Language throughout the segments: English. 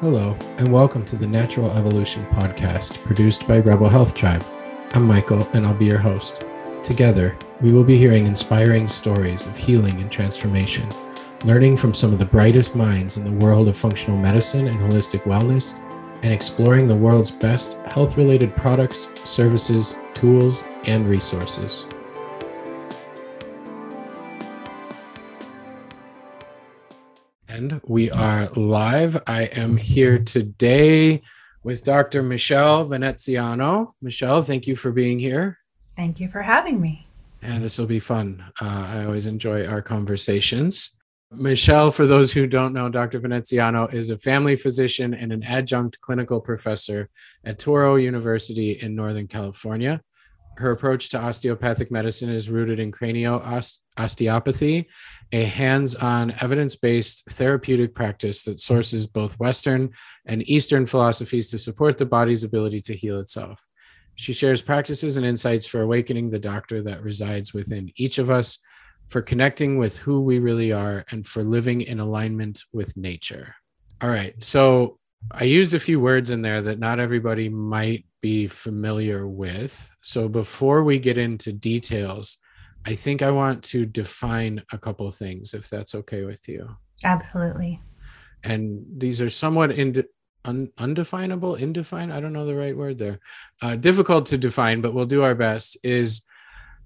Hello, and welcome to the Natural Evolution podcast produced by Rebel Health Tribe. I'm Michael, and I'll be your host. Together, we will be hearing inspiring stories of healing and transformation, learning from some of the brightest minds in the world of functional medicine and holistic wellness, and exploring the world's best health related products, services, tools, and resources. We are live. I am here today with Dr. Michelle Veneziano. Michelle, thank you for being here. Thank you for having me. And this will be fun. Uh, I always enjoy our conversations. Michelle, for those who don't know, Dr. Veneziano is a family physician and an adjunct clinical professor at Touro University in Northern California. Her approach to osteopathic medicine is rooted in cranio-osteopathy, a hands-on evidence-based therapeutic practice that sources both Western and Eastern philosophies to support the body's ability to heal itself. She shares practices and insights for awakening the doctor that resides within each of us, for connecting with who we really are, and for living in alignment with nature. All right. So I used a few words in there that not everybody might be familiar with. So before we get into details, I think I want to define a couple things, if that's okay with you. Absolutely. And these are somewhat in, un, undefinable, indefined. I don't know the right word there. Uh, difficult to define, but we'll do our best. Is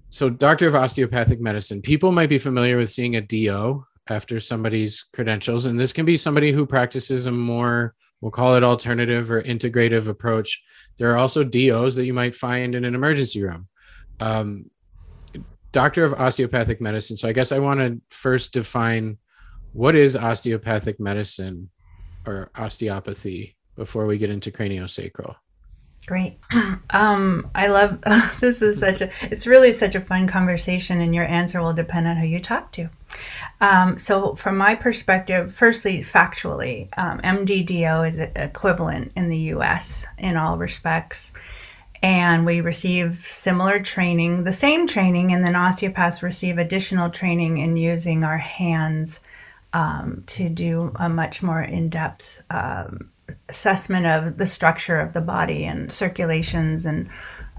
so, doctor of osteopathic medicine. People might be familiar with seeing a DO after somebody's credentials, and this can be somebody who practices a more we'll call it alternative or integrative approach. There are also DOs that you might find in an emergency room. Um, doctor of osteopathic medicine. So I guess I want to first define what is osteopathic medicine or osteopathy before we get into craniosacral. Great. Um, I love this is such a it's really such a fun conversation and your answer will depend on who you talk to. Um, so from my perspective, firstly, factually, um, MDDO is equivalent in the US in all respects. And we receive similar training, the same training, and then osteopaths receive additional training in using our hands um, to do a much more in depth um, assessment of the structure of the body and circulations and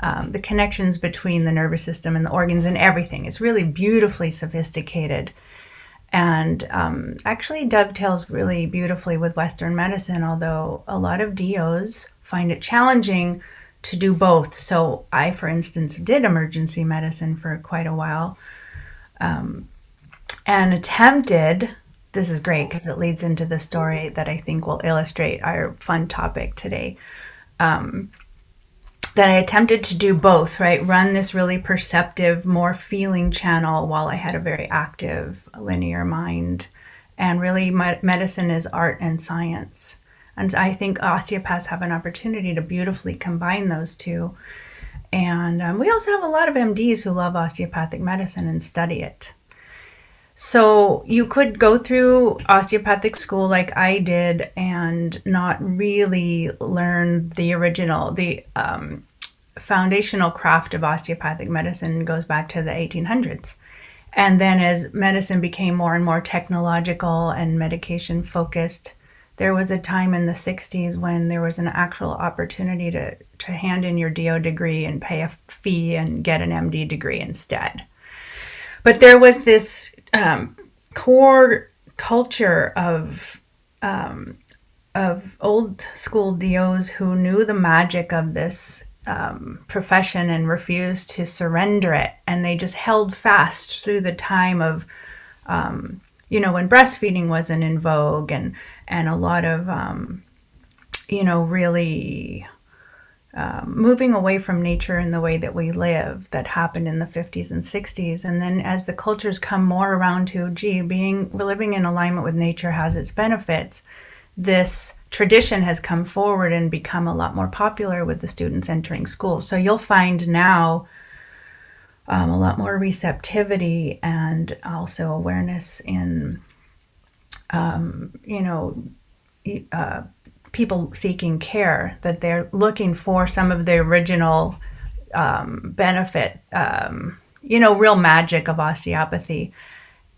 um, the connections between the nervous system and the organs and everything. It's really beautifully sophisticated and um, actually dovetails really beautifully with Western medicine, although a lot of DOs find it challenging to do both. So, I, for instance, did emergency medicine for quite a while um, and attempted this is great because it leads into the story that I think will illustrate our fun topic today. Um, that I attempted to do both, right? Run this really perceptive, more feeling channel while I had a very active linear mind. And really, my, medicine is art and science. And I think osteopaths have an opportunity to beautifully combine those two. And um, we also have a lot of MDs who love osteopathic medicine and study it. So you could go through osteopathic school like I did and not really learn the original, the um, foundational craft of osteopathic medicine goes back to the 1800s. And then as medicine became more and more technological and medication focused, there was a time in the 60s when there was an actual opportunity to, to hand in your DO degree and pay a fee and get an MD degree instead. But there was this um, core culture of um, of old school DOs who knew the magic of this um, profession and refused to surrender it, and they just held fast through the time of, um, you know, when breastfeeding wasn't in vogue, and and a lot of, um, you know, really um, moving away from nature in the way that we live that happened in the 50s and 60s. And then as the cultures come more around to, gee, being living in alignment with nature has its benefits, this tradition has come forward and become a lot more popular with the students entering school. So you'll find now um, a lot more receptivity and also awareness in, um, you know, uh, people seeking care that they're looking for some of the original um, benefit, um, you know, real magic of osteopathy.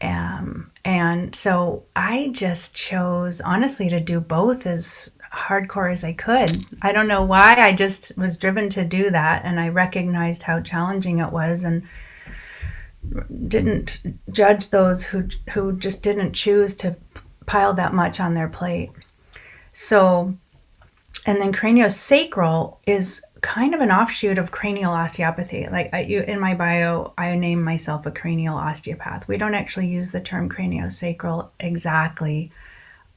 Um, and so I just chose, honestly, to do both as hardcore as I could. I don't know why. I just was driven to do that, and I recognized how challenging it was, and didn't judge those who who just didn't choose to pile that much on their plate. So, and then craniosacral is kind of an offshoot of cranial osteopathy. Like I, you, in my bio, I name myself a cranial osteopath. We don't actually use the term craniosacral exactly.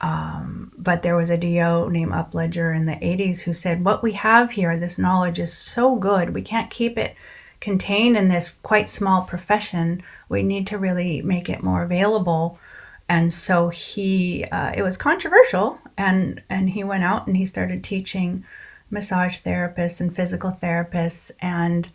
Um, but there was a DO named Upledger in the 80s who said, What we have here, this knowledge is so good, we can't keep it contained in this quite small profession. We need to really make it more available. And so he, uh, it was controversial, and and he went out and he started teaching massage therapists and physical therapists and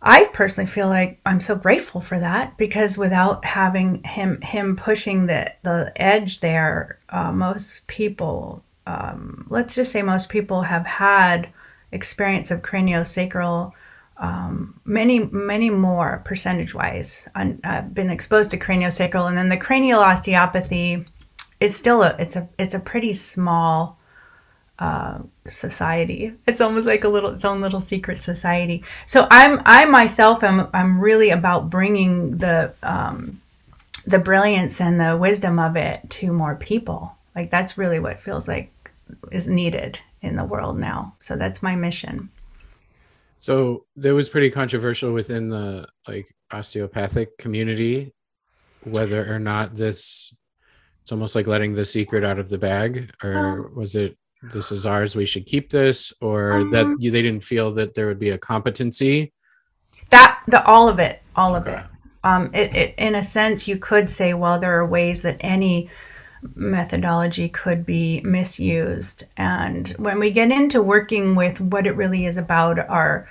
I personally feel like I'm so grateful for that because without having him him pushing the the edge there, uh, most people, um, let's just say most people have had experience of craniosacral, um, many many more percentage wise. I've been exposed to craniosacral, and then the cranial osteopathy is still a it's a it's a pretty small uh, society. It's almost like a little its own little secret society. So I'm I myself am I'm really about bringing the um, the brilliance and the wisdom of it to more people. Like that's really what feels like is needed in the world now. So that's my mission. So that was pretty controversial within the like osteopathic community whether or not this it's almost like letting the secret out of the bag or was it this is ours we should keep this or um, that you, they didn't feel that there would be a competency? That the all of it all okay. of it. Um it, it in a sense you could say well there are ways that any methodology could be misused. And when we get into working with what it really is about are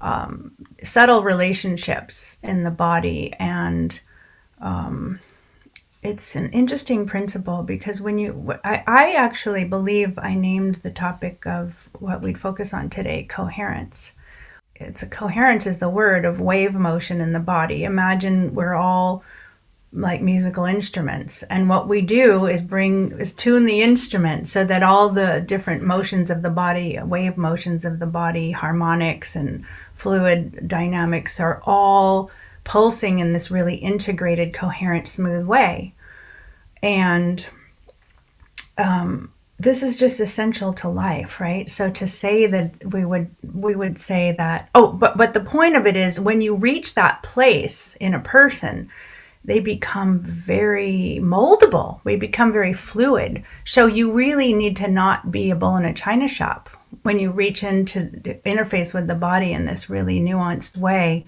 um, subtle relationships in the body and um, it's an interesting principle because when you I, I actually believe i named the topic of what we'd focus on today coherence. It's a coherence is the word of wave motion in the body. Imagine we're all like musical instruments. And what we do is bring is tune the instrument so that all the different motions of the body wave motions of the body harmonics and fluid dynamics are all pulsing in this really integrated coherent smooth way and um, this is just essential to life right? So to say that we would we would say that oh but but the point of it is when you reach that place in a person they become very moldable. We become very fluid. So you really need to not be a bull in a china shop when you reach into interface with the body in this really nuanced way.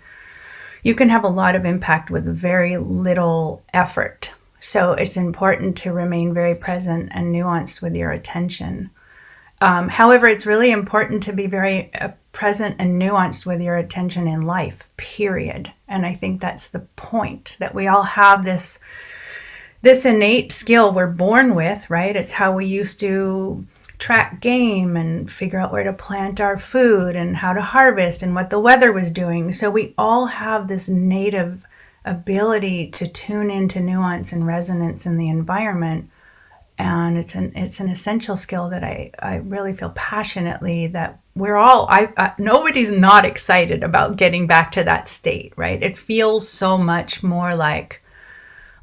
You can have a lot of impact with very little effort so it's important to remain very present and nuanced with your attention. Um, however, it's really important to be very uh, present and nuanced with your attention in life, period. And I think that's the point that we all have this this innate skill we're born with, right? It's how we used to track game and figure out where to plant our food and how to harvest and what the weather was doing. So we all have this native ability to tune into nuance and resonance in the environment. And it's an it's an essential skill that I, I really feel passionately that we're all I, I, nobody's not excited about getting back to that state right? It feels so much more like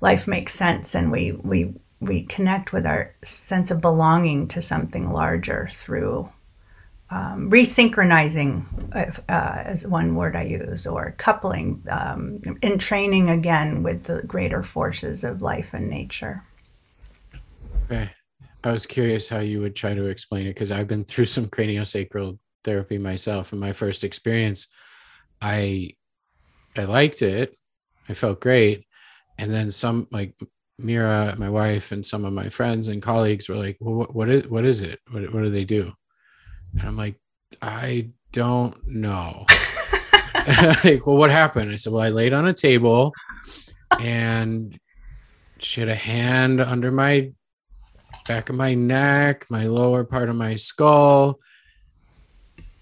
life makes sense and we we we connect with our sense of belonging to something larger through um, resynchronizing uh, as one word I use, or coupling um, entraining again with the greater forces of life and nature. Okay. I was curious how you would try to explain it because I've been through some craniosacral therapy myself. In my first experience, I I liked it. I felt great. And then some like Mira, my wife, and some of my friends and colleagues were like, "Well, what, what is what is it? What, what do they do?" And I'm like, I don't know. like, well, what happened? I said, well, I laid on a table and she had a hand under my back of my neck, my lower part of my skull.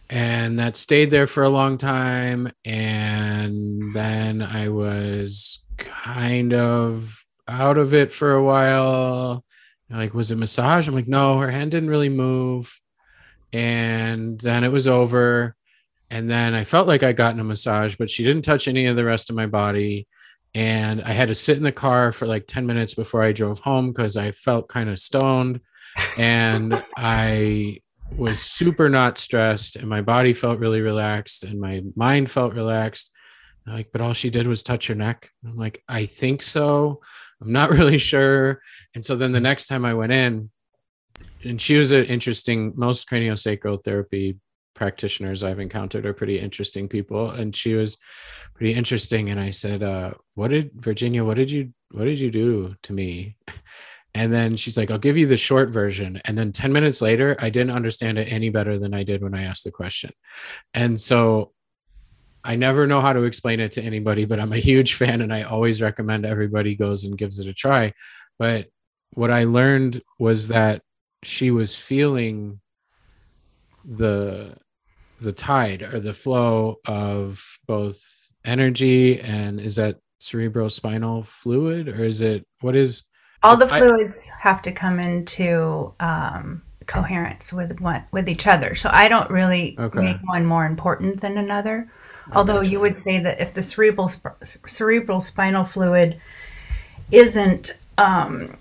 And that stayed there for a long time. And then I was kind of out of it for a while. like, was it massage? I'm like, no, her hand didn't really move. And then it was over. And then I felt like I gotten a massage, but she didn't touch any of the rest of my body. And I had to sit in the car for like 10 minutes before I drove home because I felt kind of stoned. And I was super not stressed and my body felt really relaxed and my mind felt relaxed. like, but all she did was touch her neck. I'm like, I think so. I'm not really sure. And so then the next time I went in, and she was an interesting, most craniosacral therapy practitioners I've encountered are pretty interesting people. And she was pretty interesting. And I said, uh, what did Virginia, what did you, what did you do to me? And then she's like, I'll give you the short version. And then 10 minutes later, I didn't understand it any better than I did when I asked the question. And so I never know how to explain it to anybody, but I'm a huge fan and I always recommend everybody goes and gives it a try. But what I learned was that she was feeling the the tide or the flow of both energy and is that cerebrospinal fluid or is it what is all the fluids I, have to come into um, coherence with one with each other. So I don't really okay. make one more important than another. I Although you would say that if the cerebral cerebral spinal fluid isn't, um,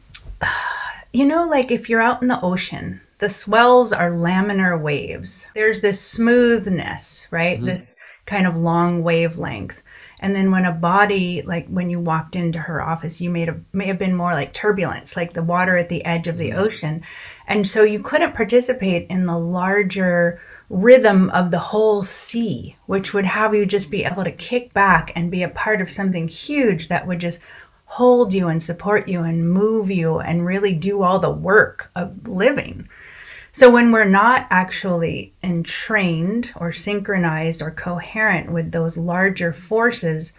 you know, like if you're out in the ocean, the swells are laminar waves. There's this smoothness, right? Mm-hmm. This kind of long wavelength. And then when a body, like when you walked into her office, you may have may have been more like turbulence, like the water at the edge of the mm-hmm. ocean. And so you couldn't participate in the larger rhythm of the whole sea, which would have you just be able to kick back and be a part of something huge that would just hold you and support you and move you and really do all the work of living. So when we're not actually entrained or synchronized or coherent with those larger forces,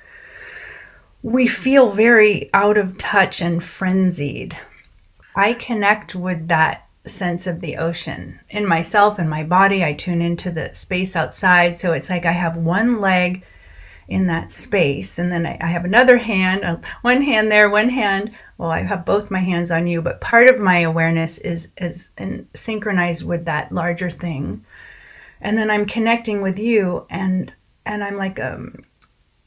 we feel very out of touch and frenzied. I connect with that sense of the ocean in myself and my body. I tune into the space outside. So it's like I have one leg in that space. And then I, I have another hand, uh, one hand there, one hand. Well, I have both my hands on you, but part of my awareness is is in, synchronized with that larger thing. And then I'm connecting with you, and and I'm like um,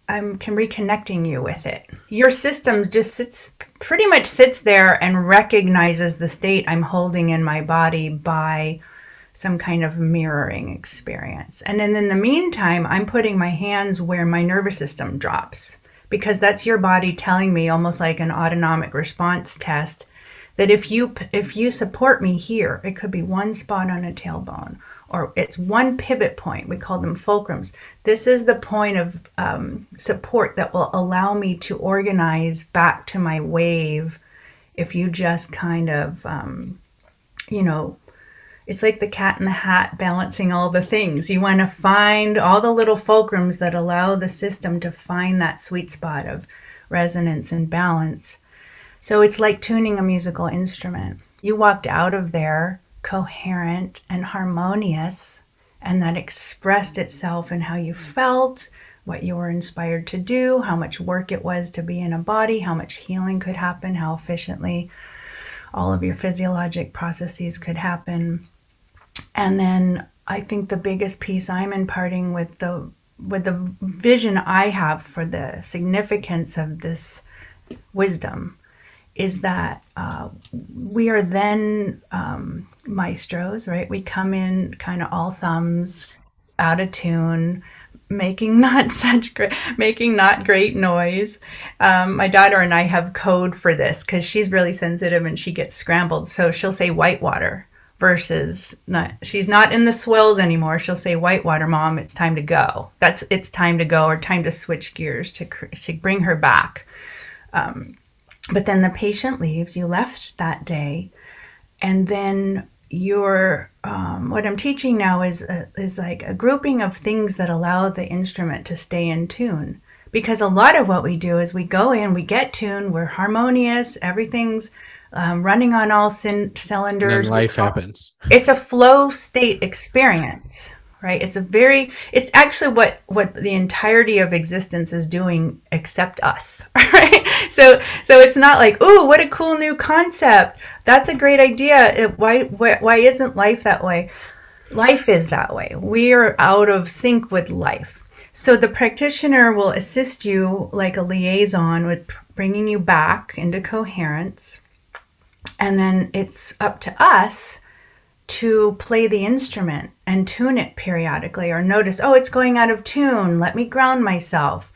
I'm can reconnecting you with it. Your system just sits pretty much sits there and recognizes the state I'm holding in my body by some kind of mirroring experience. And then in the meantime, I'm putting my hands where my nervous system drops because that's your body telling me almost like an autonomic response test that if you if you support me here, it could be one spot on a tailbone or it's one pivot point. We call them fulcrums. This is the point of um, support that will allow me to organize back to my wave. If you just kind of, um, you know, it's like the cat in the hat balancing all the things. You want to find all the little fulcrums that allow the system to find that sweet spot of resonance and balance. So it's like tuning a musical instrument. You walked out of there coherent and harmonious, and that expressed itself in how you felt, what you were inspired to do, how much work it was to be in a body, how much healing could happen, how efficiently all of your physiologic processes could happen. And then I think the biggest piece I'm imparting with the with the vision I have for the significance of this wisdom is that uh, we are then um, maestros, right? We come in kind of all thumbs, out of tune, making not such great, making not great noise. Um, my daughter and I have code for this because she's really sensitive and she gets scrambled. So she'll say white water versus not she's not in the swells anymore. She'll say whitewater mom it's time to go. That's it's time to go or time to switch gears to to bring her back. Um, but then the patient leaves. You left that day. And then your um, what i'm teaching now is a, is like a grouping of things that allow the instrument to stay in tune. Because a lot of what we do is we go in we get tuned we're harmonious everything's um, running on all c- cylinders. And life happens. It's a flow state experience, right? It's a very, it's actually what what the entirety of existence is doing, except us, right? so so it's not like oh what a cool new concept that's a great idea it, why, why why isn't life that way life is that way we are out of sync with life so the practitioner will assist you like a liaison with bringing you back into coherence and then it's up to us to play the instrument and tune it periodically or notice, oh, it's going out of tune. Let me ground myself.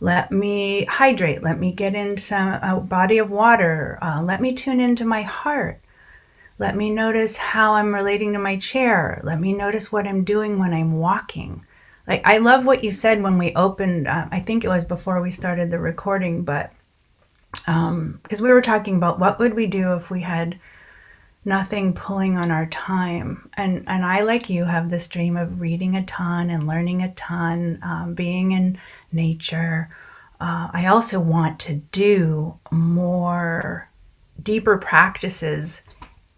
Let me hydrate. Let me get into a body of water. Uh, let me tune into my heart. Let me notice how I'm relating to my chair. Let me notice what I'm doing when I'm walking. Like, I love what you said when we opened, uh, I think it was before we started the recording, but because um, we were talking about what would we do if we had nothing pulling on our time. And and I like you have this dream of reading a ton and learning a ton, um, being in nature. Uh, I also want to do more deeper practices,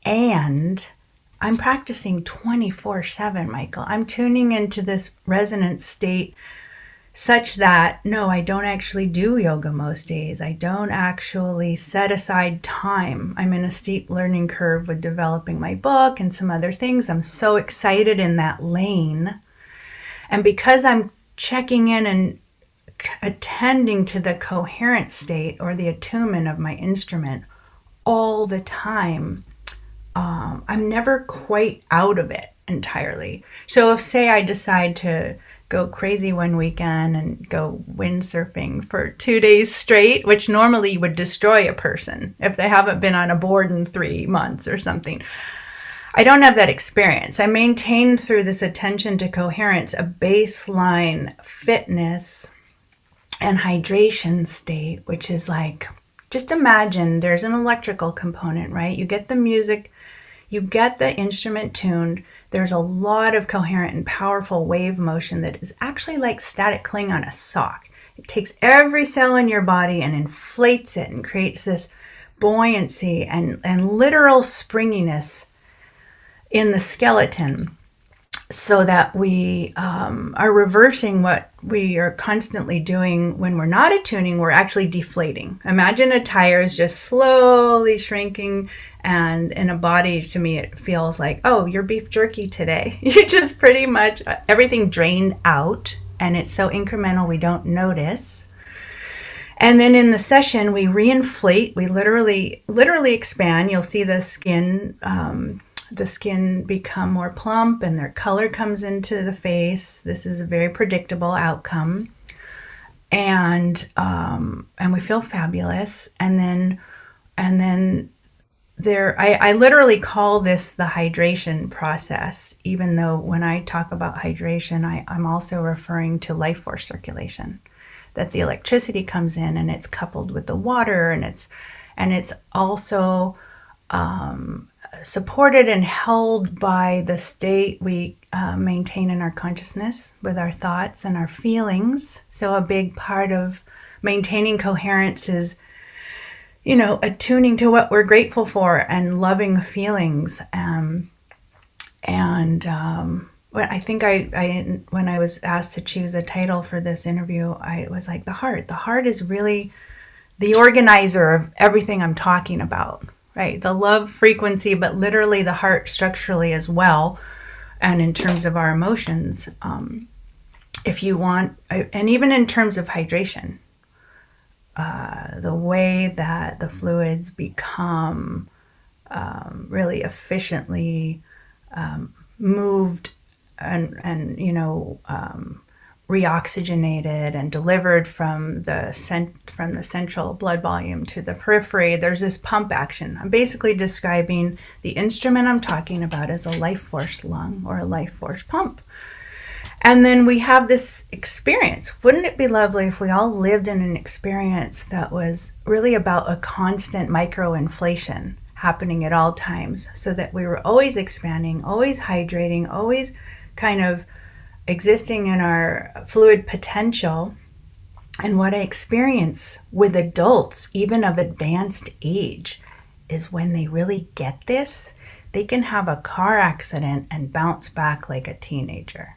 and I'm practicing 24 7, Michael. I'm tuning into this resonance state such that no, I don't actually do yoga most days. I don't actually set aside time. I'm in a steep learning curve with developing my book and some other things. I'm so excited in that lane. And because I'm checking in and attending to the coherent state or the attunement of my instrument all the time, um, I'm never quite out of it entirely. So if, say, I decide to go crazy one weekend and go windsurfing for two days straight, which normally would destroy a person if they haven't been on a board in three months or something. I don't have that experience. I maintain through this attention to coherence a baseline fitness and hydration state, which is like just imagine there's an electrical component, right? You get the music, you get the instrument tuned there's a lot of coherent and powerful wave motion that is actually like static cling on a sock. It takes every cell in your body and inflates it and creates this buoyancy and, and literal springiness in the skeleton so that we um, are reversing what we are constantly doing when we're not attuning, we're actually deflating. Imagine a tire is just slowly shrinking and in a body to me it feels like oh you're beef jerky today. You just pretty much uh, everything drained out and it's so incremental we don't notice. And then in the session we reinflate we literally literally expand. You'll see the skin um, the skin become more plump and their color comes into the face. This is a very predictable outcome. And um, and we feel fabulous. And then and then there I, I literally call this the hydration process. Even though when i talk about hydration I, i'm also referring to life force circulation that the electricity comes in and it's coupled with the water and it's and it's also um, supported and held by the state we uh, maintain in our consciousness with our thoughts and our feelings so a big part of maintaining coherence is you know, attuning to what we're grateful for and loving feelings. Um, and um, I think I, I, when I was asked to choose a title for this interview, I was like, the heart. The heart is really the organizer of everything I'm talking about, right? The love frequency, but literally the heart structurally as well, and in terms of our emotions. Um, if you want, and even in terms of hydration, uh, the way that the fluids become um, really efficiently um, moved and, and you know um, reoxygenated and delivered from the cent- from the central blood volume to the periphery there's this pump action i'm basically describing the instrument i'm talking about as a life force lung or a life force pump and then we have this experience. Wouldn't it be lovely if we all lived in an experience that was really about a constant microinflation happening at all times so that we were always expanding, always hydrating, always kind of existing in our fluid potential. And what I experience with adults, even of advanced age, is when they really get this, they can have a car accident and bounce back like a teenager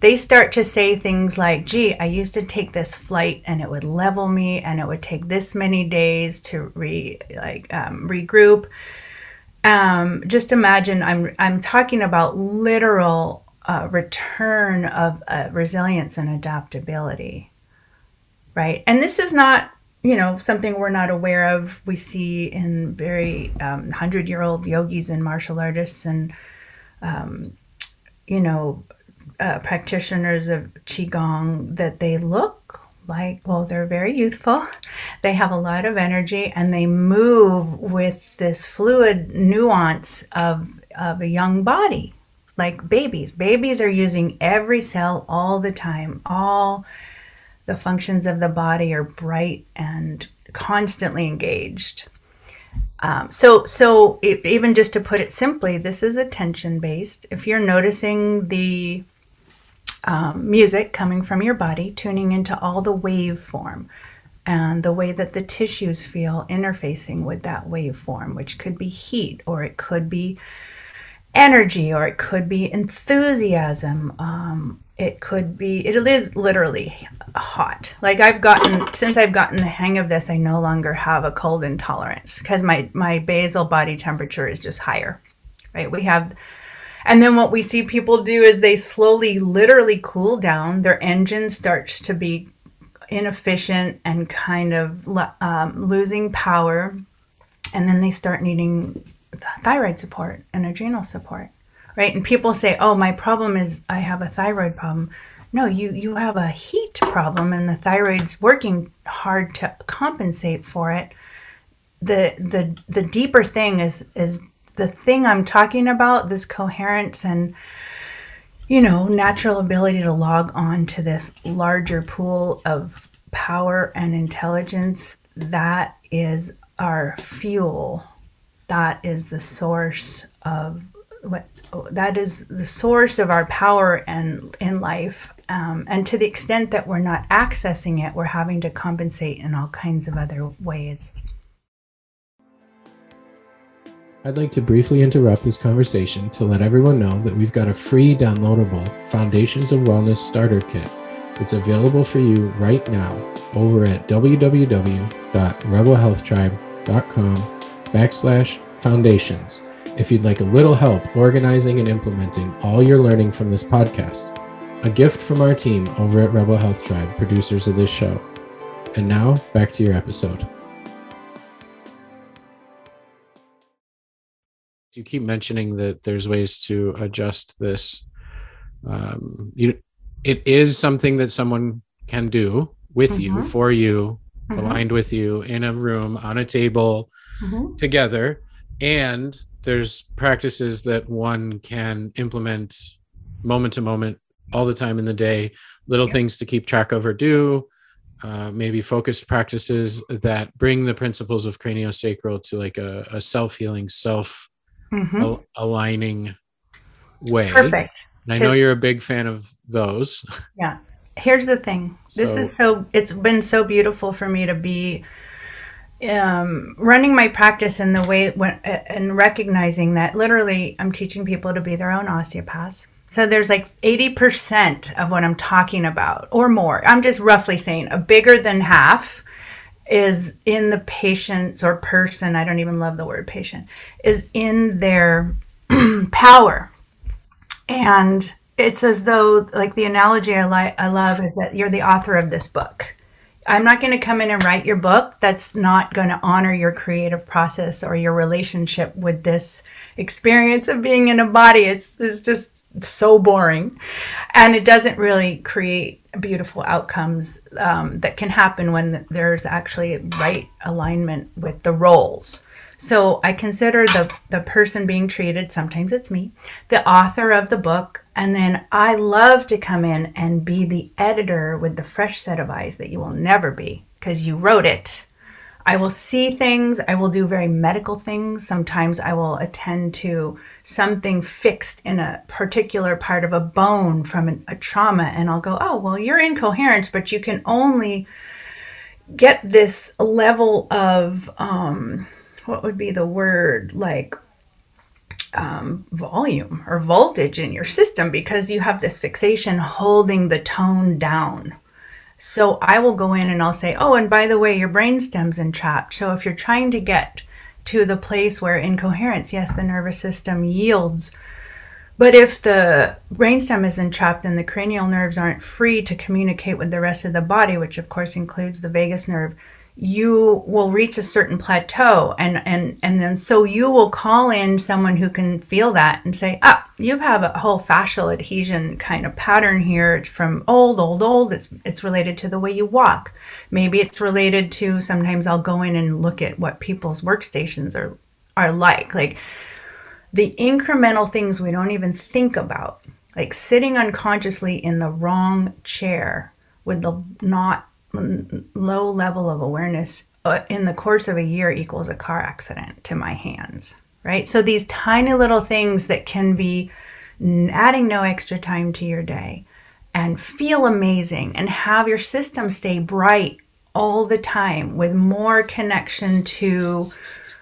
they start to say things like, gee, I used to take this flight and it would level me and it would take this many days to re like um, regroup. Um, just imagine I'm I'm talking about literal uh, return of uh, resilience and adaptability, right? And this is not you know something we're not aware of. We see in very um, hundred year old yogis and martial artists and um, you know uh, practitioners of qigong that they look like well they're very youthful they have a lot of energy and they move with this fluid nuance of of a young body like babies. Babies are using every cell all the time. All the functions of the body are bright and constantly engaged. Um, so, so it, even just to put it simply, this is attention based. If you're noticing the um, music coming from your body, tuning into all the waveform and the way that the tissues feel interfacing with that waveform, which could be heat or it could be energy or it could be enthusiasm. Um, it could be, it is literally hot. Like I've gotten, since I've gotten the hang of this, I no longer have a cold intolerance because my, my basal body temperature is just higher, right? We have and then what we see people do is they slowly, literally cool down. Their engine starts to be inefficient and kind of um, losing power. And then they start needing thyroid support and adrenal support, right? And people say, oh, my problem is I have a thyroid problem. No, you, you have a heat problem and the thyroid's working hard to compensate for it. The, the, the deeper thing is, is the thing I'm talking about, this coherence and you know, natural ability to log on to this larger pool of power and intelligence, that is our fuel. That is the source of what that is the source of our power and in life. Um, and to the extent that we're not accessing it, we're having to compensate in all kinds of other ways. I'd like to briefly interrupt this conversation to let everyone know that we've got a free downloadable Foundations of Wellness Starter Kit that's available for you right now over at www.rebelhealthtribe.com backslash foundations if you'd like a little help organizing and implementing all you're learning from this podcast. A gift from our team over at Rebel Health Tribe, producers of this show. And now, back to your episode. you keep mentioning that there's ways to adjust this. Um, you, it is something that someone can do with mm-hmm. you, for you, mm-hmm. aligned with you in a room, on a table, mm-hmm. together. And there's practices that one can implement moment to moment, all the time in the day, little things to keep track of or do. Uh, maybe focused practices that bring the principles of craniosacral to like a, a self-healing self mm-hmm. al- aligning way. Perfect. And I know you're a big fan of those. Yeah. Here's the thing. This so, is so it's been so beautiful for me to be um, running my practice in the way when, and recognizing that literally I'm teaching people to be their own osteopaths. So there's like 80% of what I'm talking about or more. I'm just roughly saying a bigger than half is in the patient's or person, I don't even love the word patient, is in their power. And it's as though, like the analogy I, like I love is that you're the author of this book. I'm not going to come in and write your book. That's not going to honor your creative process or your relationship with this experience of being in a body. It's, it's just so boring. And it doesn't really create beautiful outcomes um, that can happen when there's actually right alignment with the roles. So I consider the the person being treated, sometimes it's me, the author of the book, and then I love to come in and be the editor with the fresh set of eyes that you will never be because you wrote it I will see things, I will do very medical things. Sometimes I will attend to something fixed in a particular part of a bone from an, a trauma, and I'll go, oh, well, you're incoherent, but you can only get this level of um, what would be the word like um, volume or voltage in your system because you have this fixation holding the tone down. So I will go in and I'll say, oh, and by the way, your brainstem's entrapped. So if you're trying to get to the place where incoherence, yes, the nervous system yields. But if the brainstem is entrapped and the cranial nerves aren't free to communicate with the rest of the body, which of course includes the vagus nerve, you will reach a certain plateau and and and then so you will call in someone who can feel that and say ah you have a whole fascial adhesion kind of pattern here. It's from old old old. It's it's related to the way you walk. Maybe it's related to sometimes I'll go in and look at what people's workstations are are like. Like the incremental things we don't even think about like sitting unconsciously in the wrong chair with the not low level of awareness uh, in the course of a year equals a car accident to my hands, right? So these tiny little things that can be adding no extra time to your day and feel amazing and have your system stay bright all the time with more connection to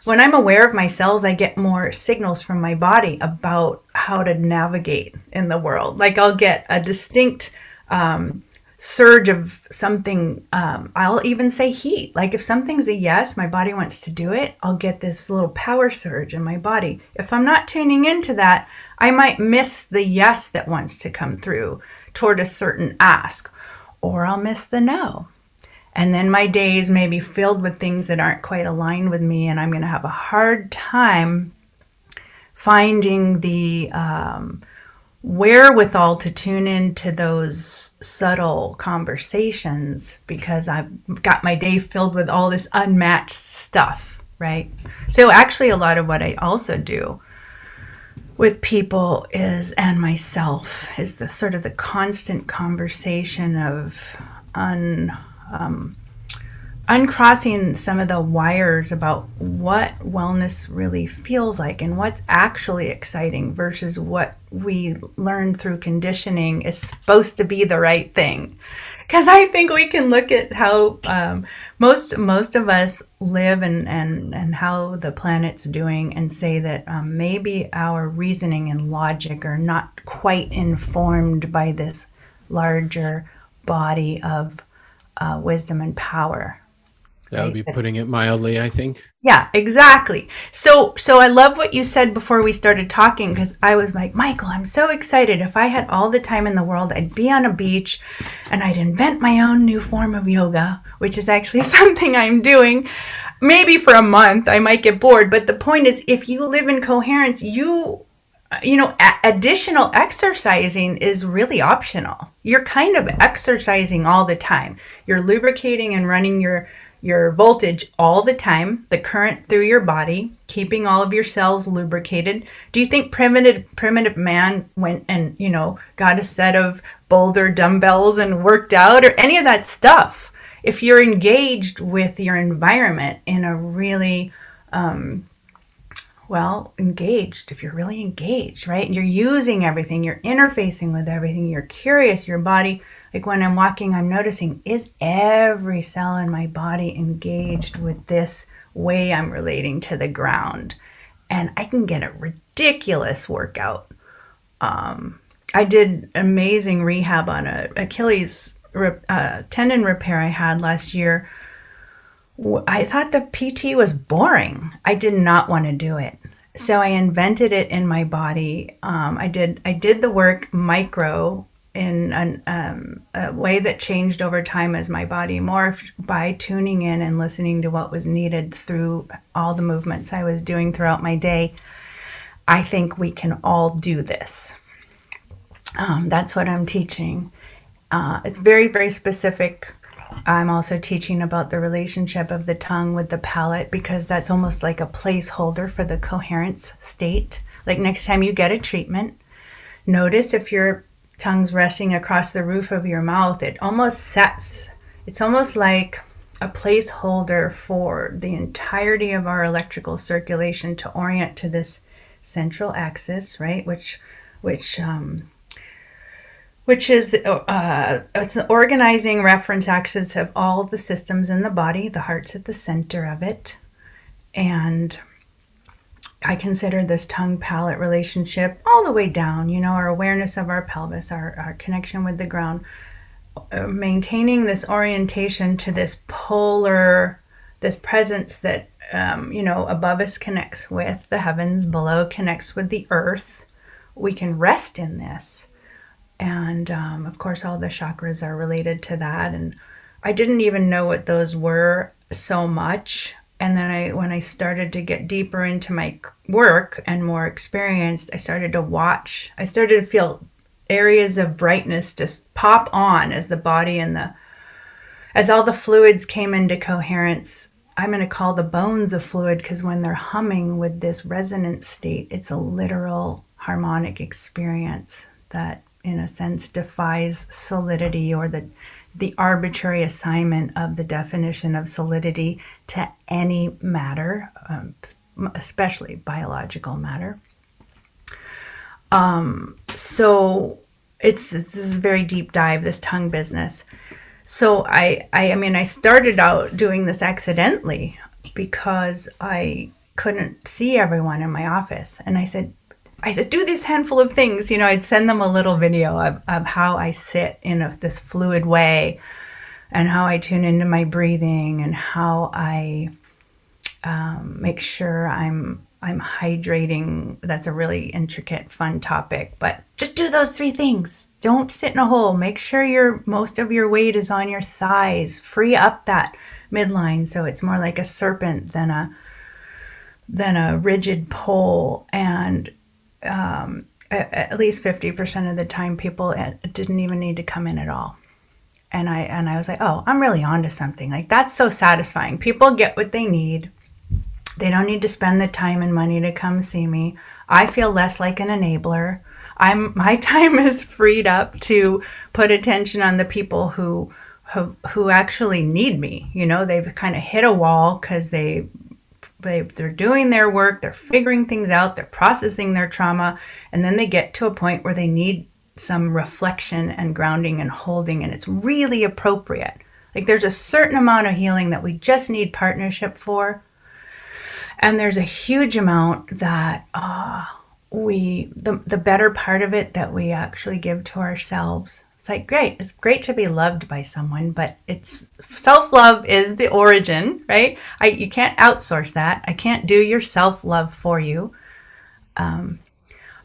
when I'm aware of my cells, I get more signals from my body about how to navigate in the world. Like I'll get a distinct um, surge of something um, i'll even say heat. Like if something's a yes my body wants to do it i'll get this little power surge in my body. If i'm not tuning into that i might miss the yes that wants to come through toward a certain ask or i'll miss the no. And then my days may be filled with things that aren't quite aligned with me and i'm going to have a hard time finding the um, wherewithal to tune into those subtle conversations because I've got my day filled with all this unmatched stuff, right? So, actually, a lot of what I also do with people is and myself is the sort of the constant conversation of un um, uncrossing some of the wires about what wellness really feels like and what's actually exciting versus what we learn through conditioning is supposed to be the right thing. Because i think we can look at how um, most most of us live and, and and how the planet's doing and say that um, maybe our reasoning and logic are not quite informed by this larger body of uh, wisdom and power that would be putting it mildly, I think. Yeah, exactly. So so I love what you said before we started talking because I was like, Michael, I'm so excited. If I had all the time in the world, I'd be on a beach and I'd invent my own new form of yoga, which is actually something I'm doing. Maybe for a month, I might get bored, but the point is if you live in coherence, you you know, a- additional exercising is really optional. You're kind of exercising all the time. You're lubricating and running your your voltage all the time, the current through your body, keeping all of your cells lubricated. Do you think primitive primitive man went and, you know, got a set of boulder dumbbells and worked out or any of that stuff? If you're engaged with your environment in a really um, well, engaged, if you're really engaged, right? You're using everything, you're interfacing with everything, you're curious, your body like when I'm walking, I'm noticing is every cell in my body engaged with this way I'm relating to the ground? And I can get a ridiculous workout. Um, I did amazing rehab on a Achilles uh, tendon repair I had last year. I thought the PT was boring. I did not want to do it. So I invented it in my body. Um, I did I did the work micro in an, um, a way that changed over time as my body morphed by tuning in and listening to what was needed through all the movements I was doing throughout my day. I think we can all do this. Um, that's what I'm teaching. Uh, it's very, very specific. I'm also teaching about the relationship of the tongue with the palate because that's almost like a placeholder for the coherence state. Like next time you get a treatment, notice if you're tongues resting across the roof of your mouth, it almost sets, it's almost like a placeholder for the entirety of our electrical circulation to orient to this central axis, right? Which, which, um, which is the, uh, it's the organizing reference axis of all the systems in the body. The heart's at the center of it, and I consider this tongue palate relationship the way down, you know, our awareness of our pelvis, our, our connection with the ground, uh, maintaining this orientation to this polar, this presence that, um, you know, above us connects with the heavens, below connects with the earth. We can rest in this. And um, of course, all the chakras are related to that. And I didn't even know what those were so much and then I when I started to get deeper into my work and more experienced, I started to watch. I started to feel areas of brightness just pop on as the body and the as all the fluids came into coherence. I'm going to call the bones a fluid because when they're humming with this resonant state, it's a literal harmonic experience that in a sense defies solidity or the the arbitrary assignment of the definition of solidity to any matter, um, especially biological matter. Um, so it's this is a very deep dive, this tongue business. So I, I, I mean, I started out doing this accidentally because I couldn't see everyone in my office, and I said, I said, do this handful of things. You know, I'd send them a little video of, of how I sit in a, this fluid way and how I tune into my breathing and how I um, make sure I'm I'm hydrating. That's a really intricate, fun topic. But just do those three things. Don't sit in a hole. Make sure your most of your weight is on your thighs. Free up that midline so it's more like a serpent than a than a rigid pole and um, at, least 50% of the time people uh, didn't even need to come in at all. And i and i was like oh i'm really onto something. Like that's so satisfying. People get what they need. They don't need to spend the time and money to come see me. I feel less like an enabler. I'm my time is freed up to put attention on the people who who, who actually need me. You know they've kind of hit a wall because they they, they're doing their work, they're figuring things out, they're processing their trauma, and then they get to a point where they need some reflection and grounding and holding, and it's really appropriate. Like there's a certain amount of healing that we just need partnership for. And there's a huge amount that uh, we, the, the better part of it that we actually give to ourselves it's like great. It's great to be loved by someone but it's self-love is the origin right? I, you can't outsource that. I can't do your self-love for you. Um,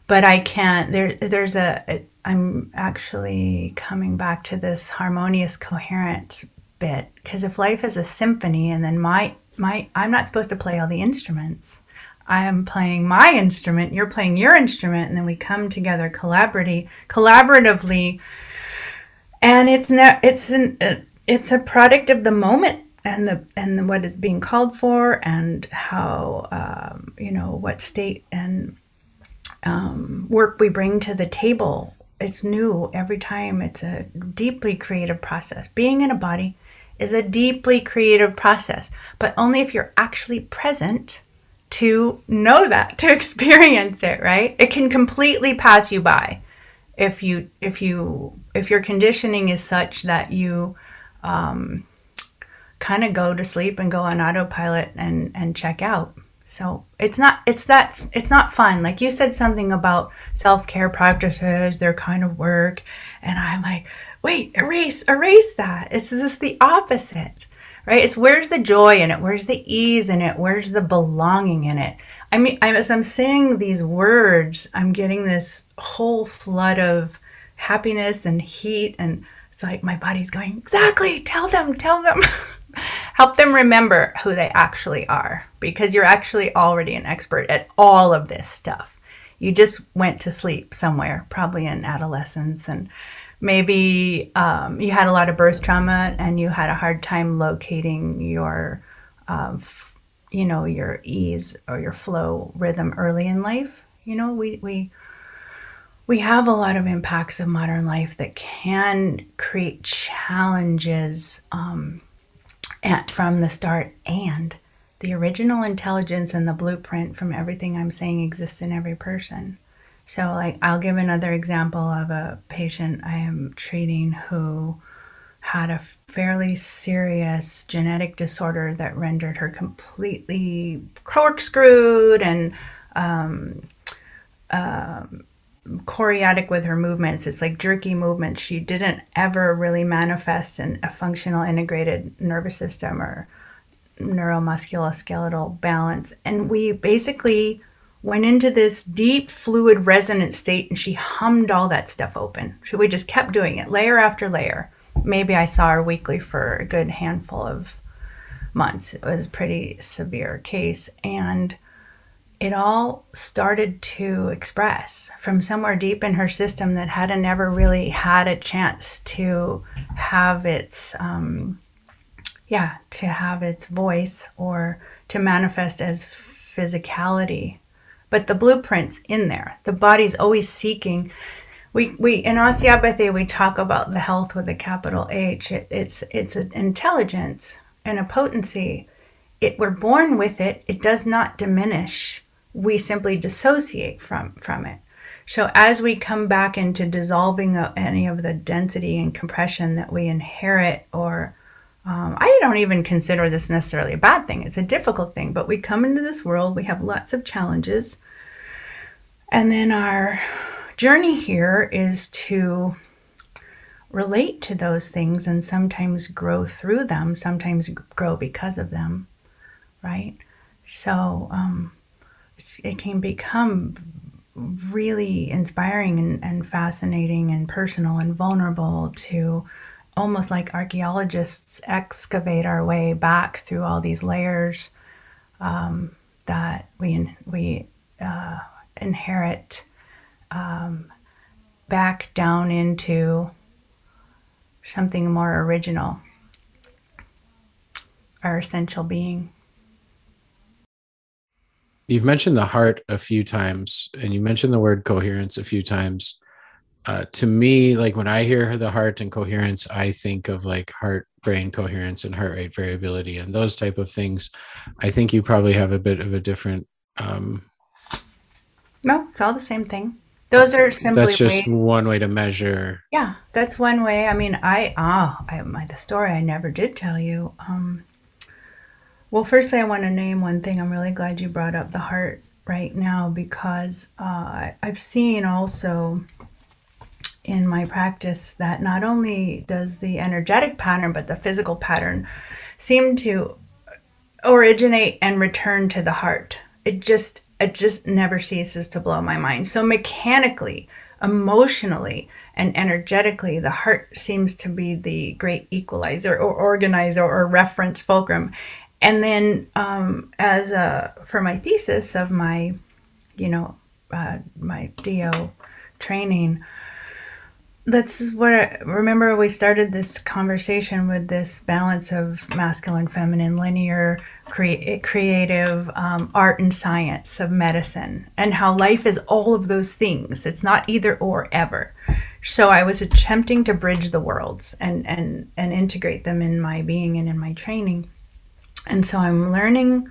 but i can't there there's a, a i'm actually coming back to this harmonious coherent bit because if life is a symphony and then my my i'm not supposed to play all the instruments. I am playing my instrument, you're playing your instrument, and then we come together collaboratively, collaboratively and it's not it's an it's a product of the moment and the and what is being called for and how um, you know what state and um, work we bring to the table. It's new every time. It's a deeply creative process. Being in a body is a deeply creative process but only if you're actually present to know that to experience it right? It can completely pass you by if you if you if your conditioning is such that you um, kind of go to sleep and go on autopilot and and check out. So it's not it's that it's not fun. Like you said something about self-care practices their kind of work and i'm like wait erase erase that. It's just the opposite right? It's where's the joy in it? Where's the ease in it? Where's the belonging in it? I mean, as I'm saying these words, I'm getting this whole flood of happiness and heat. And it's like my body's going, exactly, tell them, tell them. Help them remember who they actually are because you're actually already an expert at all of this stuff. You just went to sleep somewhere, probably in adolescence, and maybe um, you had a lot of birth trauma and you had a hard time locating your um, you know your ease or your flow rhythm early in life you know we we we have a lot of impacts of modern life that can create challenges um, at, from the start and the original intelligence and the blueprint from everything i'm saying exists in every person. So like i'll give another example of a patient i am treating who had a fairly serious genetic disorder that rendered her completely corkscrewed and um, um, choreotic with her movements. It's like jerky movements. She didn't ever really manifest in a functional integrated nervous system or neuromusculoskeletal balance. And we basically went into this deep fluid resonant state and she hummed all that stuff open. So we just kept doing it layer after layer. Maybe I saw her weekly for a good handful of months. It was a pretty severe case. And it all started to express from somewhere deep in her system that hadn't ever really had a chance to have its um, yeah to have its voice or to manifest as physicality but the blueprint's in there the body's always seeking we, we in osteopathy we talk about the health with a capital H. It, it's it's an intelligence and a potency. It we're born with it. It does not diminish we simply dissociate from from it. So as we come back into dissolving any of the density and compression that we inherit or um, i don't even consider this necessarily a bad thing it's a difficult thing but we come into this world we have lots of challenges. And then our journey here is to relate to those things and sometimes grow through them sometimes grow because of them right? So um, it can become really inspiring and, and fascinating and personal and vulnerable to almost like archaeologists excavate our way back through all these layers um, that we we uh, inherit um, back down into something more original, our essential being. You've mentioned the heart a few times, and you mentioned the word coherence a few times. Uh, to me, like when I hear the heart and coherence, I think of like heart brain coherence and heart rate variability and those type of things. I think you probably have a bit of a different. Um, no, it's all the same thing. Those are simply. That's just way, one way to measure. Yeah, that's one way. I mean, I ah, I, my the story I never did tell you. Um, well, firstly, I want to name one thing. I'm really glad you brought up the heart right now because uh, I've seen also in my practice that not only does the energetic pattern, but the physical pattern seem to originate and return to the heart. It just it just never ceases to blow my mind. So mechanically, emotionally, and energetically, the heart seems to be the great equalizer or organizer or reference fulcrum and then um, as a, for my thesis of my you know uh, my DO training that's what I remember we started this conversation with this balance of masculine feminine linear cre- creative um, art and science of medicine and how life is all of those things. It's not either or ever. So i was attempting to bridge the worlds and and and integrate them in my being and in my training and so I'm learning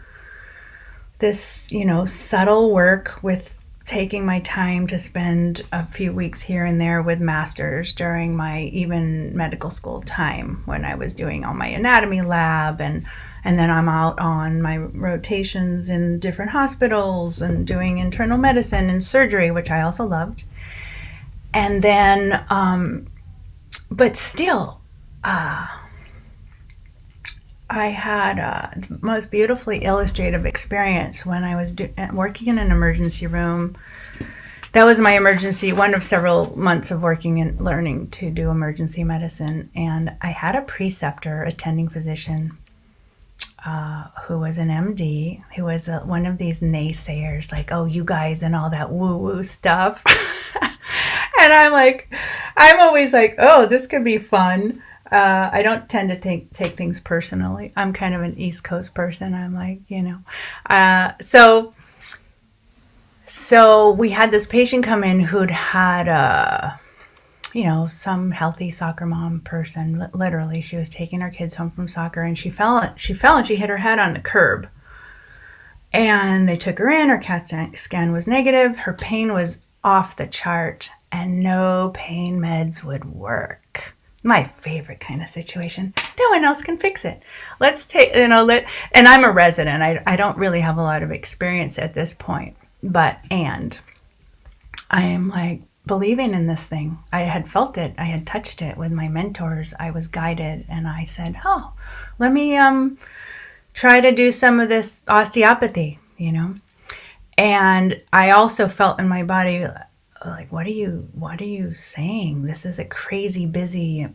this, you know, subtle work with taking my time to spend a few weeks here and there with masters during my even medical school time when I was doing all my anatomy lab and and then I'm out on my rotations in different hospitals and doing internal medicine and surgery, which I also loved. And then, um, but still, uh, I had the most beautifully illustrative experience when I was do- working in an emergency room. That was my emergency, one of several months of working and learning to do emergency medicine. And I had a preceptor, attending physician, uh, who was an MD, who was a, one of these naysayers, like, oh, you guys and all that woo woo stuff. and I'm like, I'm always like, oh, this could be fun. Uh, I don't tend to take take things personally. I'm kind of an East Coast person. I'm like, you know, uh, so so we had this patient come in who'd had a, uh, you know, some healthy soccer mom person. literally, she was taking her kids home from soccer, and she fell. She fell and she hit her head on the curb. And they took her in. Her CAT scan was negative. Her pain was off the chart, and no pain meds would work my favorite kind of situation. No one else can fix it. Let's take, you know, let, and I'm a resident. I, I don't really have a lot of experience at this point. but and I am like believing in this thing. I had felt it. I had touched it with my mentors. I was guided and I said, "Oh, let me um try to do some of this osteopathy, you know." And I also felt in my body like what are you what are you saying? This is a crazy busy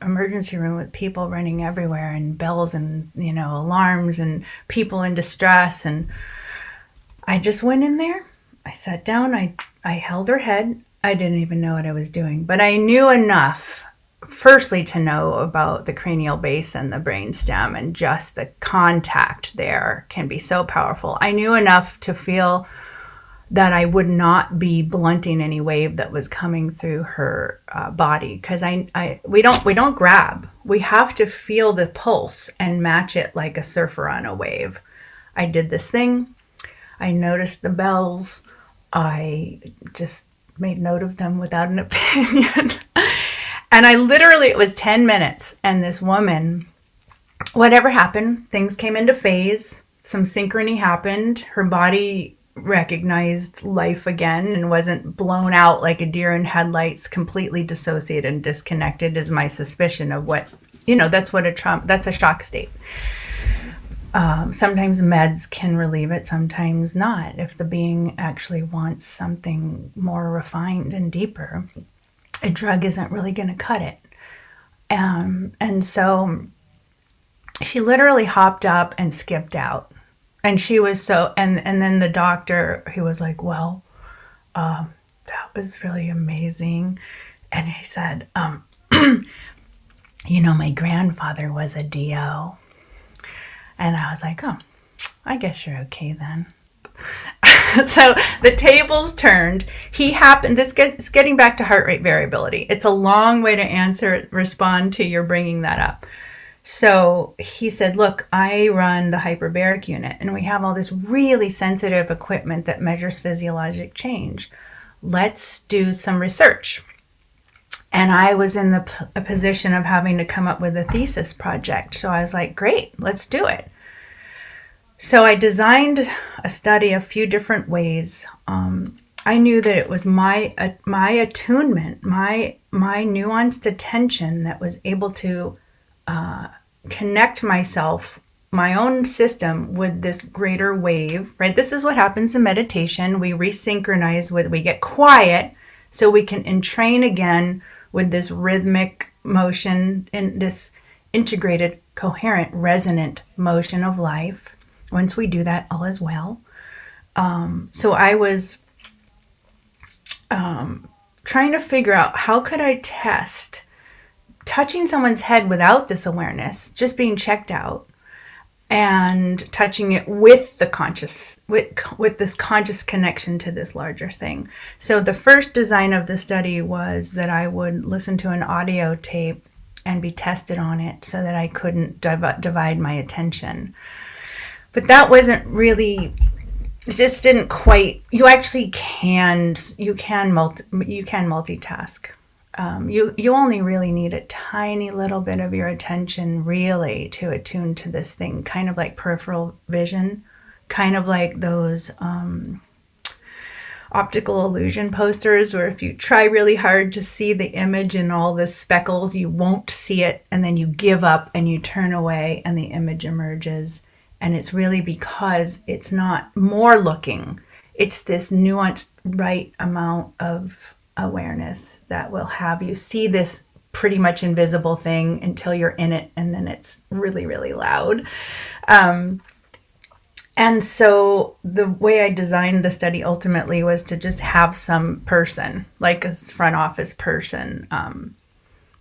emergency room with people running everywhere and bells and you know alarms and people in distress. And i just went in there. I sat down. I i held her head. I didn't even know what i was doing. But i knew enough firstly to know about the cranial base and the brain stem and just the contact there can be so powerful. I knew enough to feel that I would not be blunting any wave that was coming through her uh, body because I, I we don't we don't grab we have to feel the pulse and match it like a surfer on a wave. I did this thing. I noticed the bells. I just made note of them without an opinion. and I literally it was 10 minutes and this woman whatever happened, things came into phase. Some synchrony happened. Her body recognized life again and wasn't blown out like a deer in headlights, completely dissociated and disconnected, is my suspicion of what, you know, that's what a trauma, that's a shock state. Um, sometimes meds can relieve it, sometimes not. If the being actually wants something more refined and deeper, a drug isn't really going to cut it. Um, and so she literally hopped up and skipped out and she was so and and then the doctor he was like well um, that was really amazing. And he said um, you know my grandfather was a DO and i was like oh i guess you're okay then. So the tables turned. He happened this gets getting back to heart rate variability. It's a long way to answer respond to your bringing that up so he said, Look, I run the hyperbaric unit, and we have all this really sensitive equipment that measures physiologic change. Let's do some research. And I was in the position of having to come up with a thesis project. So I was like, Great, let's do it. So I designed a study a few different ways. Um, I knew that it was my uh, my attunement, my my nuanced attention that was able to uh, connect myself, my own system, with this greater wave, right? This is what happens in meditation. We resynchronize with, we get quiet so we can entrain again with this rhythmic motion and this integrated, coherent, resonant motion of life. Once we do that, all is well. Um, so I was um, trying to figure out how could I test touching someone's head without this awareness, just being checked out, and touching it with the conscious with with this conscious connection to this larger thing. So the first design of the study was that I would listen to an audio tape and be tested on it so that I couldn't div- divide my attention. But that wasn't really it just didn't quite you actually can you can multi you can multitask um, you you only really need a tiny little bit of your attention really to attune to this thing kind of like peripheral vision kind of like those um, optical illusion posters where if you try really hard to see the image in all the speckles you won't see it and then you give up and you turn away and the image emerges. And it's really because it's not more looking. It's this nuanced right amount of awareness that will have you see this pretty much invisible thing until you're in it and then it's really really loud. Um, and so the way i designed the study ultimately was to just have some person like a front office person um,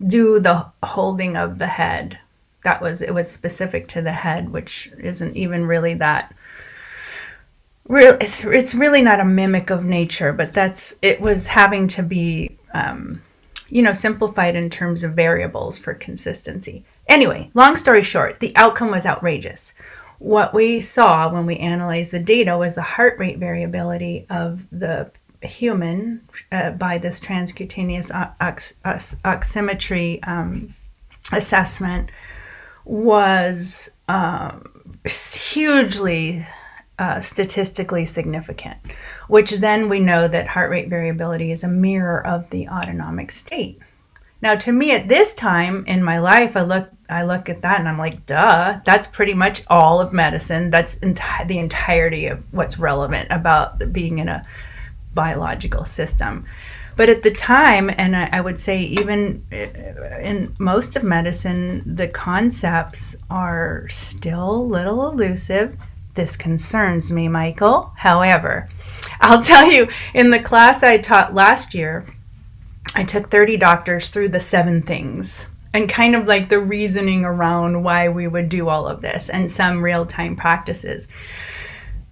do the holding of the head. That was it was specific to the head which isn't even really that real it's, it's really not a mimic of nature but that's it was having to be um, you know simplified in terms of variables for consistency. Anyway long story short the outcome was outrageous. What we saw when we analyzed the data was the heart rate variability of the human uh, by this transcutaneous ox- ox- oximetry um, assessment was um, hugely uh, statistically significant, which then we know that heart rate variability is a mirror of the autonomic state. Now, to me, at this time in my life, I look I look at that and I'm like, duh, that's pretty much all of medicine. That's enti- the entirety of what's relevant about being in a biological system. But at the time, and I, I would say even uh, in most of medicine, the concepts are still a little elusive. This concerns me, Michael. However, I'll tell you, in the class I taught last year, I took 30 doctors through the seven things and kind of like the reasoning around why we would do all of this and some real time practices.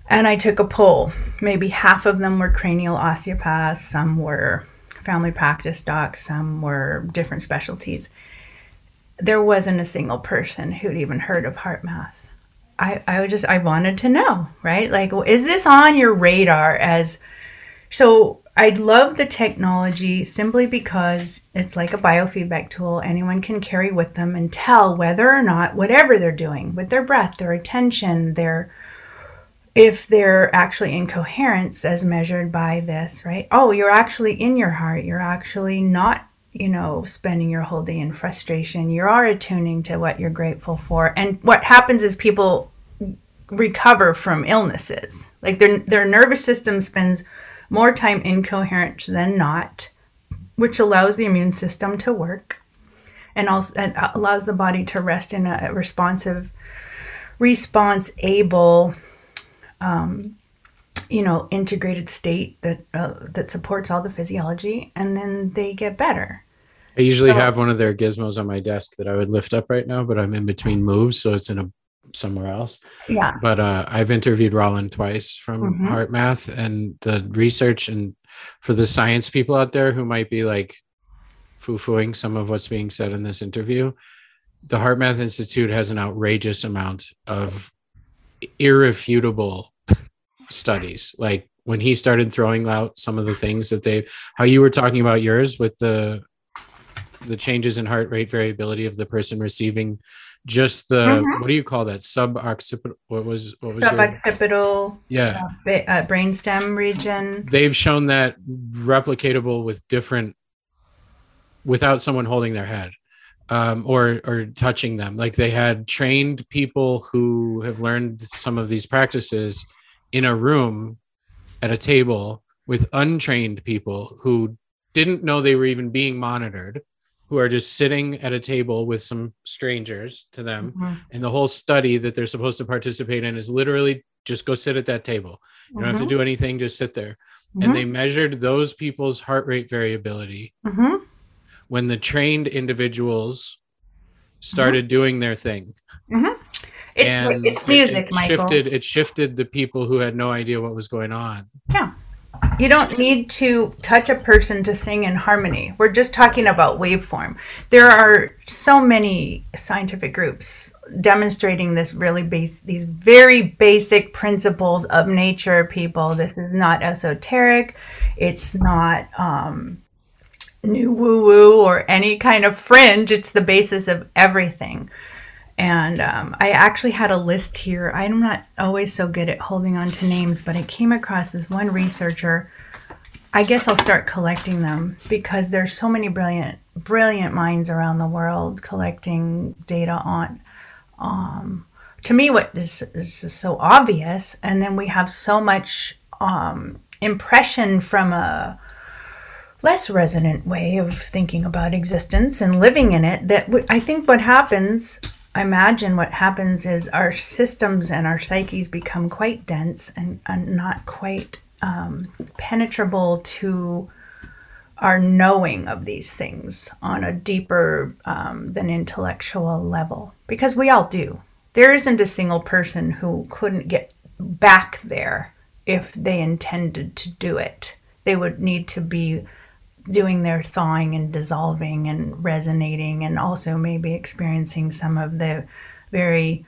And I took a poll. Maybe half of them were cranial osteopaths, some were family practice docs, some were different specialties. There wasn't a single person who'd even heard of heart HeartMath. I, I just I wanted to know, right? Like, is this on your radar as so I love the technology simply because it's like a biofeedback tool anyone can carry with them and tell whether or not whatever they're doing with their breath, their attention, their if they're actually in coherence as measured by this, right? Oh, you're actually in your heart. You're actually not, you know, spending your whole day in frustration. You are attuning to what you're grateful for. And what happens is people recover from illnesses. Like their their nervous system spends more time incoherent than not, which allows the immune system to work and also and allows the body to rest in a responsive, response able, um, you know, integrated state that uh, that supports all the physiology, and then they get better. I usually so, have one of their gizmos on my desk that I would lift up right now, but I'm in between moves, so it's in a somewhere else. Yeah. But uh, I've interviewed Rollin twice from mm-hmm. HeartMath, and the research and for the science people out there who might be like foo-fooing some of what's being said in this interview, the HeartMath Institute has an outrageous amount of irrefutable studies. Like when he started throwing out some of the things that they, how you were talking about yours with the the changes in heart rate variability of the person receiving just the mm-hmm. what do you call that? Suboccipital what was what was suboccipital yeah. uh, uh, brainstem region. They've shown that replicatable with different without someone holding their head um, or or touching them. Like they had trained people who have learned some of these practices in a room at a table with untrained people who didn't know they were even being monitored who are just sitting at a table with some strangers to them mm-hmm. and the whole study that they're supposed to participate in is literally just go sit at that table you don't mm-hmm. have to mm-hmm. do anything just sit there mm-hmm. and they measured those people's heart rate variability mm-hmm. when the trained individuals started mm-hmm. doing their thing it's, it's music it, it shifted it shifted the people who had no idea what was going on yeah you don't need to touch a person to sing in harmony. We're just talking about waveform. There are so many scientific groups demonstrating this really base these very basic principles of nature people. This is not esoteric. It's not um, new woo woo or any kind of fringe. It's the basis of everything. And um, I actually had a list here. I'm not always so good at holding on to names, but I came across this one researcher. I guess I'll start collecting them because there's so many brilliant, brilliant minds around the world collecting data on. Um, to me, what is, is so obvious, and then we have so much um, impression from a less resonant way of thinking about existence and living in it that I think what happens Imagine what happens is our systems and our psyches become quite dense and, and not quite um, penetrable to our knowing of these things on a deeper um, than intellectual level because we all do. There isn't a single person who couldn't get back there if they intended to do it. They would need to be doing their thawing and dissolving and resonating and also maybe experiencing some of the very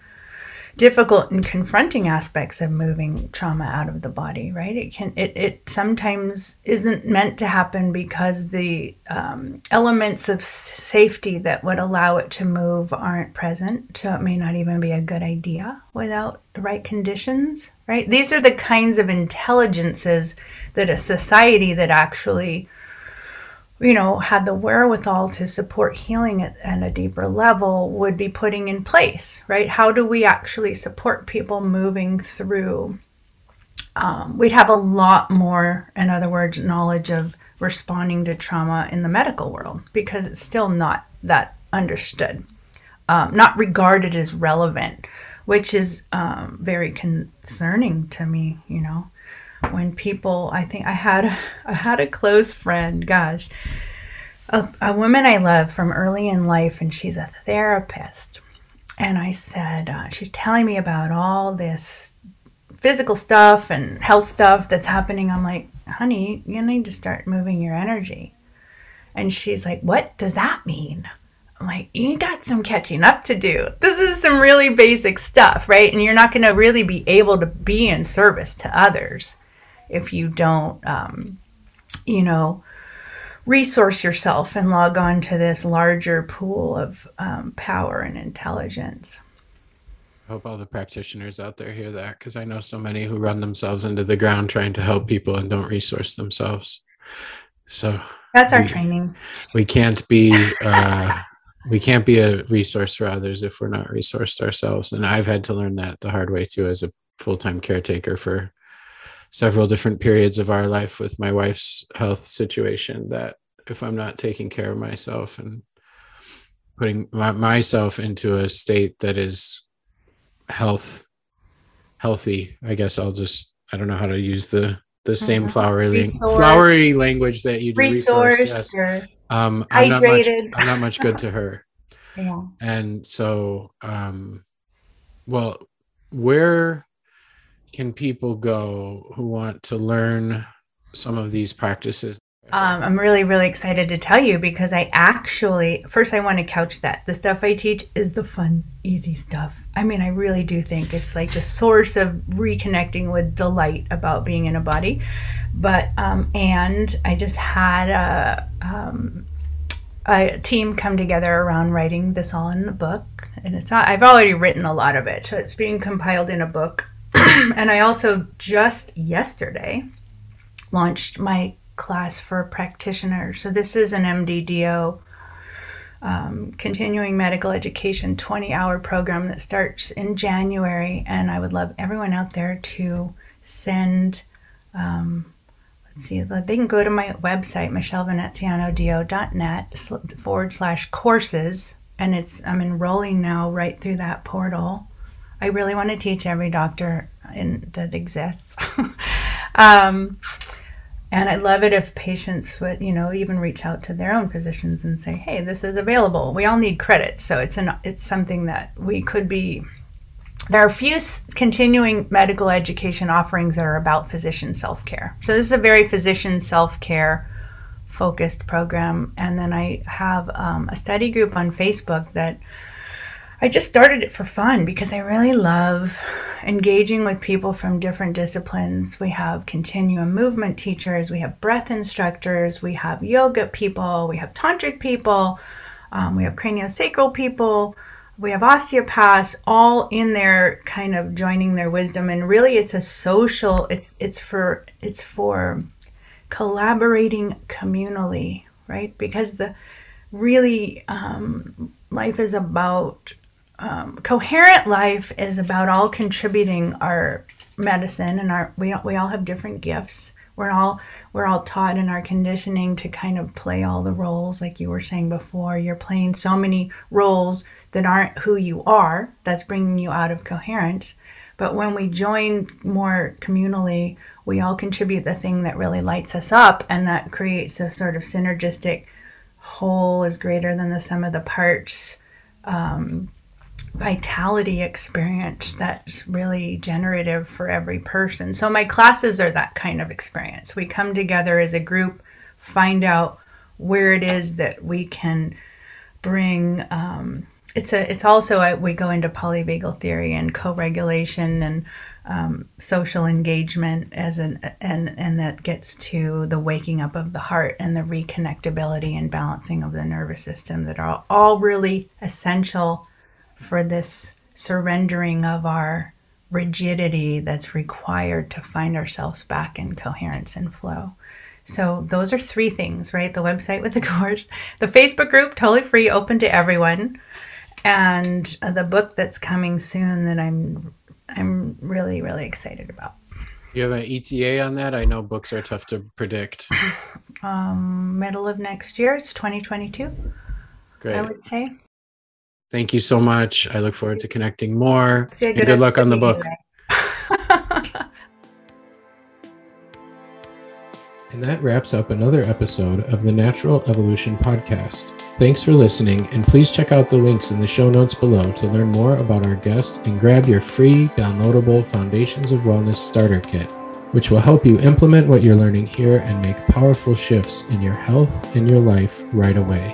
difficult and confronting aspects of moving trauma out of the body right? It can it, it sometimes isn't meant to happen because the um, elements of safety that would allow it to move aren't present. So it may not even be a good idea without the right conditions right? These are the kinds of intelligences that a society that actually you know, had the wherewithal to support healing at, at, a deeper level would be putting in place, right? How do we actually support people moving through? Um, we'd have a lot more, in other words, knowledge of responding to trauma in the medical world because it's still not that understood, um, not regarded as relevant, which is um, very concerning to me, you know when people i think i had i had a close friend gosh a, a woman i love from early in life and she's a therapist. And i said uh, she's telling me about all this physical stuff and health stuff that's happening. I'm like honey you need to start moving your energy. And she's like what does that mean? I'm like, you got some catching up to do. This is some really basic stuff, right? And you're not going to really be able to be in service to others if you don't, um, you know, resource yourself and log on to this larger pool of um, power and intelligence. I hope all the practitioners out there hear that because I know so many who run themselves into the ground trying to help people and don't resource themselves. So that's our we, training. We can't be uh, we can't be a resource for others if we're not resourced ourselves. And I've had to learn that the hard way too as a full time caretaker for several different periods of our life with my wife's health situation that if I'm not taking care of myself and putting my, myself into a state that is health healthy, I guess I'll just I don't know how to use the the same flowery flowery language that you do resource, resource yes. um I'm not much I'm not much good to her. yeah. And so um well where can people go who want to learn some of these practices? Um, I'm really, really excited to tell you because I actually, first, I want to couch that. The stuff I teach is the fun, easy stuff. I mean, I really do think it's like the source of reconnecting with delight about being in a body. But, um, and I just had a, um, a team come together around writing this all in the book. And it's I've already written a lot of it. So it's being compiled in a book and I also just yesterday launched my class for practitioners. So this is an MDDO um, continuing medical education 20 hour program that starts in January. And I would love everyone out there to send, um, let's see, they can go to my website, michellevenezianodo.net forward slash courses. And it's, I'm enrolling now right through that portal. I really want to teach every doctor in, that exists. um, and I love it if patients would, you know, even reach out to their own physicians and say, "Hey, this is available. We all need credits, so it's an it's something that we could be." There are a few continuing medical education offerings that are about physician self care. So this is a very physician self care focused program, and then I have um, a study group on Facebook that I just started it for fun because I really love engaging with people from different disciplines. We have continuum movement teachers, we have breath instructors, we have yoga people, we have tantric people, um, we have craniosacral people, we have osteopaths, all in there, kind of joining their wisdom. And really, it's a social. It's it's for it's for collaborating communally, right? Because the really um, life is about um, coherent life is about all contributing our medicine and our we, we all have different gifts. We're all we're all taught in our conditioning to kind of play all the roles like you were saying before. You're playing so many roles that aren't who you are that's bringing you out of coherence. But when we join more communally we all contribute the thing that really lights us up and that creates a sort of synergistic whole is greater than the sum of the parts um, vitality experience that's really generative for every person. So my classes are that kind of experience. We come together as a group, find out where it is that we can bring um, it's a it's also a, we go into polyvagal theory and co-regulation and um, social engagement as an and and that gets to the waking up of the heart and the reconnectability and balancing of the nervous system that are all really essential for this surrendering of our rigidity that's required to find ourselves back in coherence and flow. So those are three things, right? The website with the course, the Facebook group, totally free, open to everyone, and the book that's coming soon that I'm I'm really really excited about. You have an ETA on that? I know books are tough to predict. Um, middle of next year, it's 2022. Great. I would say. Thank you so much. I look forward to connecting more. and good luck on the book. and that wraps up another episode of the Natural Evolution Podcast. Thanks for listening, and please check out the links in the show notes below to learn more about our guest and grab your free downloadable Foundations of Wellness Starter Kit, which will help you implement what you're learning here and make powerful shifts in your health and your life right away.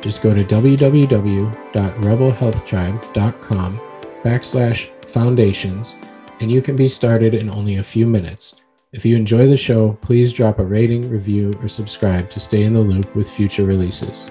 Just go to www.rebelhealthtribe.com backslash foundations and you can be started in only a few minutes. If you enjoy the show, please drop a rating, review, or subscribe to stay in the loop with future releases.